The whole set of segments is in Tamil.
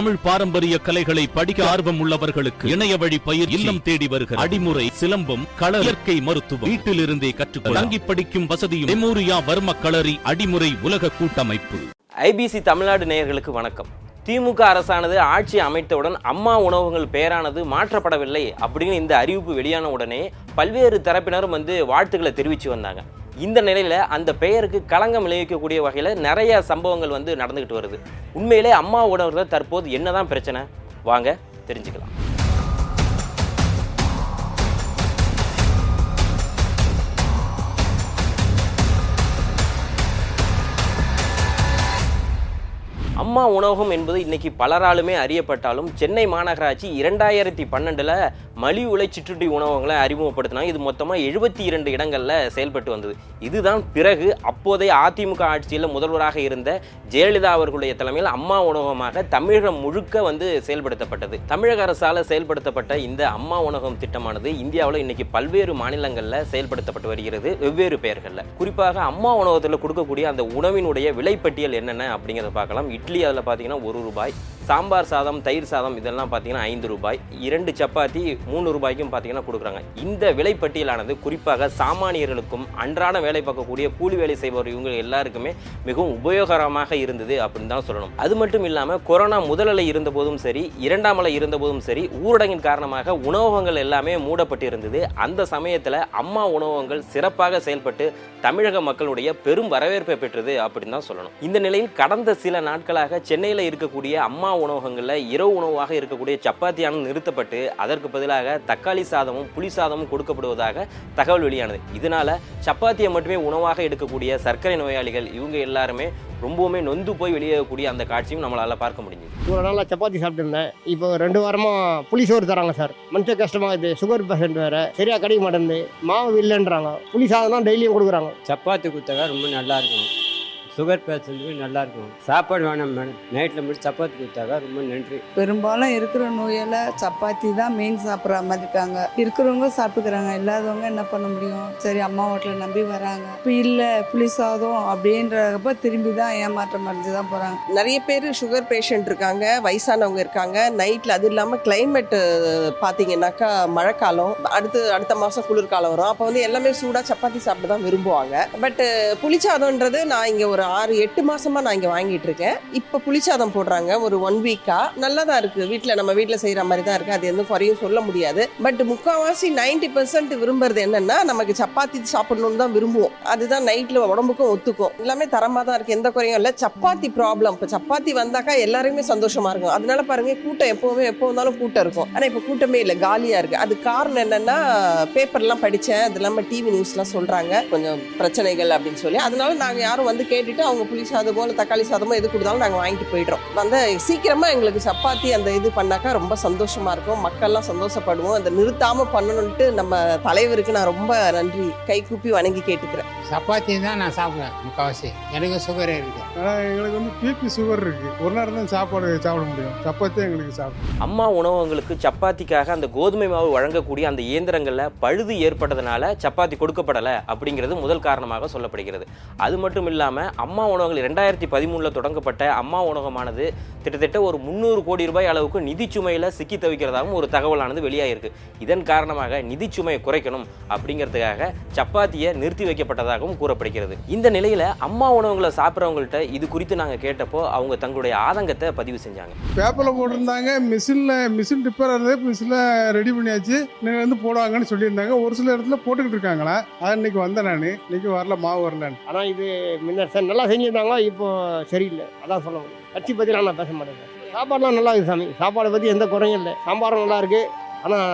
தமிழ் பாரம்பரிய கலைகளை படிக்க ஆர்வம் உள்ளவர்களுக்கு இணைய வழி பயிர் இல்லம் தேடி வருகிற அடிமுறை சிலம்பம் கள இயற்கை மருத்துவம். வீட்டிலிருந்தே கற்றுக்கொள்ள. தங்கி படிக்கும் வசதியும் மெமோரியா வர்ம களரி அடிமுறை உலக கூட்டமைப்பு. ஐபிசி தமிழ்நாடு நேயர்களுக்கு வணக்கம். திமுக அரசானது ஆட்சி அமைத்தவுடன் அம்மா உணவகங்கள் பெயரானது மாற்றப்படவில்லை அப்படின்னு இந்த அறிவிப்பு வெளியான உடனே பல்வேறு தரப்பினரும் வந்து வாழ்த்துக்களை தெரிவித்து வந்தாங்க. இந்த நிலையில் அந்த பெயருக்கு களங்கம் விளைவிக்கக்கூடிய வகையில் நிறைய சம்பவங்கள் வந்து நடந்துக்கிட்டு வருது. உண்மையிலே அம்மா உணவகத்தில் தற்போது என்னதான் பிரச்சனை? வாங்க தெரிஞ்சுக்கலாம். அம்மா உணவகம் என்பது இன்னைக்கு பலராலுமே அறியப்பட்டாலும் சென்னை மாநகராட்சி இரண்டாயிரத்தி பன்னெண்டுல மலி உலை சிற்றுண்டி உணவகங்களை அறிமுகப்படுத்தினாங்க. இது மொத்தமாக எழுபத்தி இரண்டு இடங்களில் செயல்பட்டு வந்தது. இதுதான் பிறகு அப்போதைய அதிமுக ஆட்சியில் முதல்வராக இருந்த ஜெயலலிதா அவர்களுடைய தலைமையில் அம்மா உணவகமாக தமிழகம் முழுக்க வந்து செயல்படுத்தப்பட்டது. தமிழக அரசால் செயல்படுத்தப்பட்ட இந்த அம்மா உணவகம் திட்டமானது இந்தியாவில் இன்னைக்கு பல்வேறு மாநிலங்களில் செயல்படுத்தப்பட்டு வருகிறது வெவ்வேறு பெயர்களில். குறிப்பாக அம்மா உணவகத்தில் கொடுக்கக்கூடிய அந்த உணவினுடைய விலைப்பட்டியல் என்னென்ன அப்படிங்கிறத பார்க்கலாம். இட்லி அதில் பார்த்தீங்கன்னா ஒரு ரூபாய் சாம்பார் சாதம் தயிர் சாதம் இதெல்லாம் பார்த்தீங்கன்னா ஐந்து ரூபாய். இரண்டு சப்பாத்தி மூணு ரூபாய்க்கும் பார்த்தீங்கன்னா கொடுக்குறாங்க. இந்த விலைப்பட்டியலானது குறிப்பாக சாமானியர்களுக்கும் அன்றாட வேலை பார்க்கக்கூடிய கூலி வேலை செய்பவர் இவங்க எல்லாருக்குமே மிகவும் உபயோகரமாக இருந்தது அப்படின்னு தான் சொல்லணும். அது மட்டும் இல்லாமல் கொரோனா முதலலை இருந்தபோதும் இருந்த போதும் சரி இரண்டாம் அலை இருந்த போதும் சரி ஊரடங்கின் காரணமாக உணவகங்கள் எல்லாமே மூடப்பட்டு இருந்தது அந்த சமயத்தில் அம்மா உணவகங்கள் சிறப்பாக செயல்பட்டு தமிழக மக்களுடைய பெரும் வரவேற்பை பெற்றது அப்படின்னு தான் சொல்லணும். இந்த நிலையில் கடந்த சில நாட்களாக சென்னையில் இருக்கக்கூடிய அம்மா உணவகங்களில் இரவு உணவாக இருக்கக்கூடிய சப்பாத்தியானது நிறுத்தப்பட்டு அதற்கு பதிலாக தக்காளி சாதமும் புளி சாதமும் கொடுக்கப்படுவதாக தகவல் வெளியானது. இதனால சப்பாத்தியை மட்டுமே உணவாக எடுக்கக்கூடிய சர்க்கரை நோயாளிகள் இவங்க எல்லாருமே ரொம்பவுமே நொந்து போய் வெளியேறக்கூடிய அந்த காட்சியும் நம்மளால பார்க்க முடிஞ்சது. இவ்வளோ நாளாக சப்பாத்தி சாப்பிட்டுருந்தேன். இப்போ ரெண்டு வாரமாக புளி சோறு தராங்க சார். மனுஷ கஷ்டமாக இது. சுகர் பேஷண்ட் வேறு. சரியாக கிடைக்க மாட்டேங்குது. மாவு இல்லைன்றாங்க. புளி சாதம் தான் டெய்லியும் கொடுக்குறாங்க. சப்பாத்தி கொடுத்தாக்கா ரொம்ப நல்லா இருக்கும் சுகர் பேஷண்ட்டுக்கு நல்லா இருக்கும் சாப்பாடு வேணாம் மேடம். நைட்டில் மட்டும் சப்பாத்தி கொடுத்தாக்கா ரொம்ப நன்றி. பெரும்பாலும் இருக்கிற நோயால சப்பாத்தி தான் மெயின் சாப்பிட்ற மாதிரி இருக்காங்க. இருக்கிறவங்க சாப்பிட்டுக்கிறாங்க. இல்லாதவங்க என்ன பண்ண முடியும்? சரி அம்மா ஹோட்டலை நம்பி வராங்க. இப்போ இல்லை புளி சாதம் அப்படின்றப்ப திரும்பி தான் ஏமாற்றம் அடைஞ்சு தான் போகிறாங்க நிறைய பேர் சுகர் பேஷண்ட் இருக்காங்க வயசானவங்க இருக்காங்க. நைட்டில் அது இல்லாமல் climate பார்த்தீங்கன்னாக்கா மழைக்காலம். அடுத்து அடுத்த மாதம் குளிர்காலம் வரும். அப்போ வந்து எல்லாமே சூடாக சப்பாத்தி சாப்பிட்டு தான் விரும்புவாங்க. பட் புளிச்சாதம்ன்றது நான் இங்கே ஒரு ஆறு எட்டு மாசமா நான் இங்கே வாங்கிட்டு இருக்கேன். இப்போ புளிச்சாதம் போடுறாங்க. ஒரு ஒன் வீக்காக நல்லா தான் இருக்குது வீட்டில் நம்ம வீட்டில் செய்கிற மாதிரி தான் இருக்குது அது எந்த குறையும் சொல்ல முடியாது. பட் முக்கால்வாசி நைன்டி பெர்சன்ட் விரும்புறது என்னன்னா நமக்கு சப்பாத்தி சாப்பிடணும்னு தான் விரும்புவோம். அதுதான் நைட்டில் உடம்புக்கும் ஒத்துக்கும். எல்லாமே தரமாக தான் இருக்குது எந்த குறையும் இல்லை. சப்பாத்தி ப்ராப்ளம் இப்போ சப்பாத்தி வந்தாக்கா எல்லாருமே சந்தோஷமா இருக்கும். அதனால பாருங்க கூட்டம் எப்பவுமே எப்போ வந்தாலும் கூட்டம் இருக்கும். ஆனால் இப்போ கூட்டமே இல்லை. காலியாக இருக்குது அது காரணம் என்னன்னா பேப்பர்லாம் படித்தேன் அது இல்லாமல் டிவி நியூஸ்லாம் சொல்கிறாங்க கொஞ்சம் பிரச்சனைகள் அப்படின்னு சொல்லி. அதனால நாங்கள் யாரும் வந்து கேட்டு கேட்டுட்டு அவங்க புளி சாதமோ இல்லை தக்காளி சாதமோ எது கொடுத்தாலும் நாங்கள் வாங்கிட்டு போயிடுறோம். அந்த சீக்கிரமாக எங்களுக்கு சப்பாத்தி அந்த இது பண்ணாக்கா ரொம்ப சந்தோஷமா இருக்கும். மக்கள்லாம் சந்தோஷப்படுவோம். அந்த நிறுத்தாம பண்ணணும்ட்டு நம்ம தலைவருக்கு நான் ரொம்ப நன்றி. கை கூப்பி வணங்கி கேட்டுக்கிறேன். சப்பாத்தி தான் நான் சாப்பிடுவேன் முக்கால்வாசி. எனக்கு சுகரே இருக்கு. ஆனால் எங்களுக்கு வந்து பிபி சுகர் இருக்கு. ஒரு நேரம் தான் சாப்பாடு சாப்பிட முடியும். சப்பாத்தி எங்களுக்கு சாப்பிடும். அம்மா உணவகங்களுக்கு சப்பாத்திக்காக அந்த கோதுமை மாவு வழங்கக்கூடிய அந்த இயந்திரங்களில் பழுது ஏற்பட்டதுனால சப்பாத்தி கொடுக்கப்படலை அப்படிங்கிறது முதல் காரணமாக சொல்லப்படுகிறது. அது மட்டும் இல்லாமல் அம்மா உணவகங்கள் ரெண்டாயிரத்தி பதிமூணில் தொடங்கப்பட்ட அம்மா உணவகமானது கிட்டத்தட்ட ஒரு முந்நூறு கோடி ரூபாய் அளவுக்கு நிதிச்சுமையில் சிக்கி தவிக்கிறதாகவும் ஒரு தகவலானது வெளியாகிருக்கு இதன் காரணமாக நிதிச்சுமையை குறைக்கணும் அப்படிங்கிறதுக்காக சப்பாத்தியை நிறுத்தி வைக்கப்பட்டதாகவும் கூறப்படுகிறது. இந்த நிலையில் அம்மா உணவகங்களை சாப்பிட்றவங்கள்ட்ட இது குறித்து நாங்கள் கேட்டப்போ அவங்க தங்களுடைய ஆதங்கத்தை பதிவு செஞ்சாங்க. பேப்பரில் போட்டிருந்தாங்க மிஷினில் மிஷின் ரிப்பேர் இருந்தது மிஷினில் ரெடி பண்ணியாச்சு நீங்கள் வந்து போடுவாங்கன்னு சொல்லியிருந்தாங்க. ஒரு சில இடத்துல போட்டுக்கிட்டு இருக்காங்களா? அதான் இன்னைக்கு வந்தேன் நான். இன்னைக்கு வரல மாவு வரலன்னு. ஆனால் இது முன்ன ச- நல்லா செஞ்சுருந்தாங்க இப்போ சரியில்லை. அதான் சொல்ல முடியும் கட்சி பற்றிலாம் நான் பேச மாட்டேன் சார். சாப்பாடுலாம் நல்லா இருக்குது சாமி. சாப்பாடை பற்றி எந்த குறையும் இல்லை. சாம்பாரும் நல்லா இருக்குது ஆனால்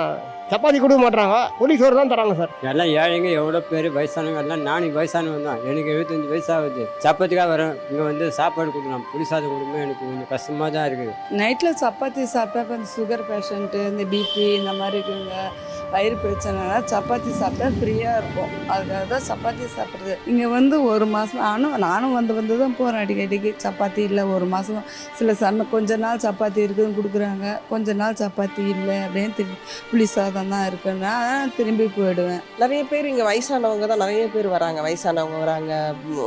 சப்பாத்தி கொடுக்க மாட்றாங்க. புளி சோறு தான் தராங்க சார். எல்லாம் ஏழைங்க எவ்வளோ பேர் வயசானவங்க? எல்லாம் நானும் வயசானவன் தான். எனக்கு எழுபத்தஞ்சு வயசாகுது சப்பாத்திக்காக வரேன். இங்கே வந்து சாப்பாடு கொடுக்கலாம். புளி சாதம் கொடுக்கும்போது எனக்கு கொஞ்சம் கஷ்டமாக தான் இருக்குது. நைட்டில் சப்பாத்தி சாப்பிட்டா இப்போ சுகர் பேஷண்ட்டு இந்த பிபி இந்த மாதிரி இருக்குங்க. வயிறு பிரச்சனைனா சப்பாத்தி சாப்பிட்டா ஃப்ரீயாக இருக்கும் அதுக்காக தான் சப்பாத்தி சாப்பிட்றது. இங்கே வந்து ஒரு மாதம் நானும் நானும் வந்து வந்து தான் போகிறேன் அடிக்கடிக்கு சப்பாத்தி இல்லை ஒரு மாதம் சில சமயம் கொஞ்ச நாள் சப்பாத்தி இருக்குதுன்னு கொடுக்குறாங்க. கொஞ்ச நாள் சப்பாத்தி இல்லை அப்படின்னு திரும்பி புளி சாதம் தான் இருக்குன்னா திரும்பி போயிடுவேன். நிறைய பேர் இங்க வயசானவங்க தான் நிறைய பேர் வராங்க. வயசானவங்க வராங்க.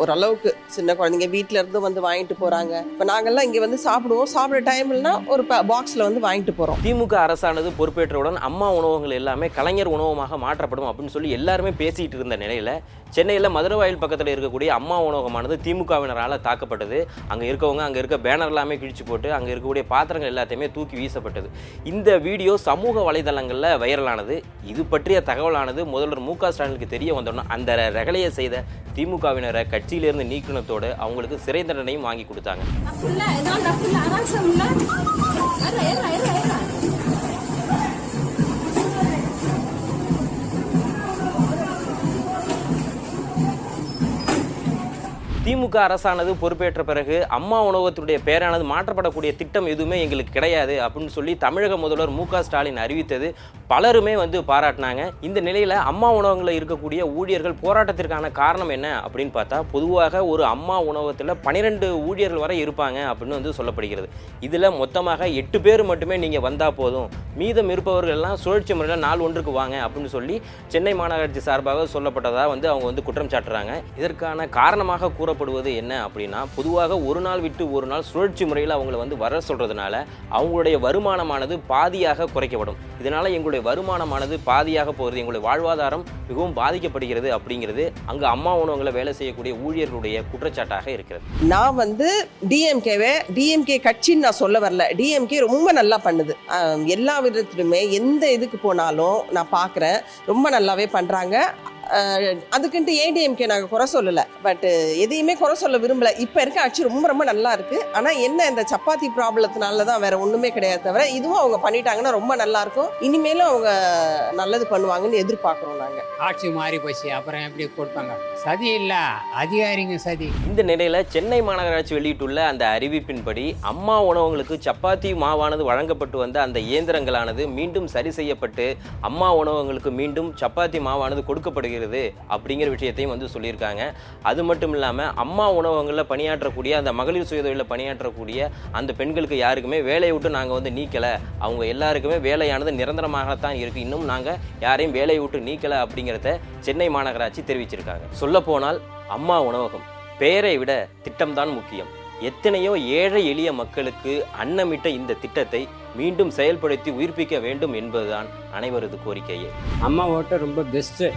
ஓரளவுக்கு சின்ன குழந்தைங்க வீட்ல இருந்து வந்து வாங்கிட்டு போறாங்க. இப்ப நாங்கெல்லாம் இங்க வந்து சாப்பிடுவோம். சாப்பிடுற டைம்லனா ஒரு பாக்ஸ்ல வந்து வாங்கிட்டு போறோம். திமுக அரசானது பொறுப்பேற்றவுடன் அம்மா உணவகங்கள் எல்லாமே கலைஞர் உணவகமாக மாற்றப்படும் அப்படின்னு சொல்லி எல்லாருமே பேசிகிட்டு இருந்த நிலையில் சென்னையில் மதுரவாயில் பக்கத்தில் இருக்கக்கூடிய அம்மா உணவகமானது திமுகவினரால் தாக்கப்பட்டது. அங்கே இருக்கவங்க அங்கே இருக்க பேனர் எல்லாமே கிழிச்சு போட்டு அங்கே இருக்கக்கூடிய பாத்திரங்கள் எல்லாத்தையுமே தூக்கி வீசப்பட்டது. இந்த வீடியோ சமூக வலைதளங்களில் வைரலானது. இது பற்றிய தகவலானது முதல்வர் மு க ஸ்டாலினுக்கு தெரிய வந்தோன்னா அந்த ரகலையை செய்த திமுகவினரை கட்சியிலிருந்து நீக்கினத்தோடு அவங்களுக்கு சிறை தண்டனையும் வாங்கி கொடுத்தாங்க. திமுக அரசானது பொறுப்பேற்ற பிறகு அம்மா உணவகத்துடைய பெயரானது மாற்றப்படக்கூடிய திட்டம் எதுவுமே எங்களுக்கு கிடையாது அப்படின்னு சொல்லி தமிழக முதல்வர் மு ஸ்டாலின் அறிவித்தது. பலருமே வந்து பாராட்டினாங்க. இந்த நிலையில் அம்மா உணவகங்களில் இருக்கக்கூடிய ஊழியர்கள் போராட்டத்திற்கான காரணம் என்ன அப்படின்னு பார்த்தா பொதுவாக ஒரு அம்மா உணவகத்தில் பன்னிரெண்டு ஊழியர்கள் வரை இருப்பாங்க அப்படின்னு வந்து சொல்லப்படுகிறது. இதில் மொத்தமாக எட்டு பேர் மட்டுமே நீங்கள் வந்தால் போதும். மீதம் இருப்பவர்கள் எல்லாம் சுழற்சி முறையில் நாள் ஒன்றுக்கு வாங்க அப்படின்னு சொல்லி சென்னை மாநகராட்சி சார்பாக சொல்லப்பட்டதாக வந்து அவங்க வந்து குற்றம் சாட்டுறாங்க. இதற்கான காரணமாக கூற கூறப்படுவது என்ன அப்படின்னா பொதுவாக ஒரு நாள் விட்டு ஒரு நாள் சுழற்சி முறையில் அவங்கள வந்து வர சொல்கிறதுனால அவங்களுடைய வருமானமானது பாதியாக குறைக்கப்படும். இதனால் எங்களுடைய வருமானமானது பாதியாக போகிறது எங்களுடைய வாழ்வாதாரம் மிகவும் பாதிக்கப்படுகிறது அப்படிங்கிறது அங்கே அம்மா உணவங்களை வேலை செய்யக்கூடிய ஊழியர்களுடைய குற்றச்சாட்டாக இருக்கிறது. நான் வந்து டிஎம்கேவே டிஎம்கே கட்சின்னு நான் சொல்ல வரல. டிஎம்கே ரொம்ப நல்லா பண்ணுது. எல்லா விதத்திலுமே எந்த இதுக்கு போனாலும் நான் பார்க்குறேன் ரொம்ப நல்லாவே பண்ணுறாங்க அதுக்குன்ட்டு ஏடிஎம்கே நாங்கள் குறை சொல்லலை. பட் எதையுமே குறை சொல்ல விரும்பல. இப்போ இருக்க ஆட்சி ரொம்ப ரொம்ப நல்லா இருக்கு. ஆனால் என்ன இந்த சப்பாத்தி ப்ராப்ளத்தினால தான் வேற ஒன்றுமே கிடையாது தவிர இதுவும் அவங்க பண்ணிட்டாங்கன்னா ரொம்ப நல்லா இருக்கும். இனிமேலும் அவங்க நல்லது பண்ணுவாங்கன்னு எதிர்பார்க்குறோம் நாங்கள் ஆட்சி மாறி போச்சு. அப்புறம் எப்படி கொடுப்பாங்க? சதி இல்ல. அதிகாரிங்க சதி. இந்த நிலையில சென்னை மாநகராட்சி வெளியிட்டுள்ள அந்த அறிவிப்பின்படி அம்மா உணவகங்களுக்கு சப்பாத்தி மாவானது வழங்கப்பட்டு வந்த அந்த இயந்திரங்களானது மீண்டும் சரி செய்யப்பட்டு அம்மா உணவகங்களுக்கு மீண்டும் சப்பாத்தி மாவானது கொடுக்கப்படுகிறது. அப்படிங்கிற விஷயத்தையும் வந்து சொல்லியிருக்காங்க. அது மட்டும் இல்லாமல் அம்மா உணவகங்களில் பணியாற்றக்கூடிய அந்த மகளிர் சுயதொழிலில் பணியாற்றக்கூடிய அந்த பெண்களுக்கு யாருக்குமே வேலையை விட்டு நாங்கள் வந்து நீக்கலை. அவங்க எல்லாருக்குமே வேலையானது நிரந்தரமாகத்தான் இருக்குது இன்னும் நாங்கள் யாரையும் வேலையை விட்டு நீக்கலை அப்படிங்கிறத சென்னை மாநகராட்சி தெரிவிச்சிருக்காங்க. சொல்லப்போனால் அம்மா உணவகம் பெயரை விட திட்டம்தான் முக்கியம். எத்தனையோ ஏழை எளிய மக்களுக்கு அன்னமிட்ட இந்த திட்டத்தை மீண்டும் செயல்படுத்தி உயிர்ப்பிக்க வேண்டும் என்பதுதான் அனைவரது கோரிக்கையே. அம்மா ஓட்டம் ரொம்ப பெஸ்ட்டு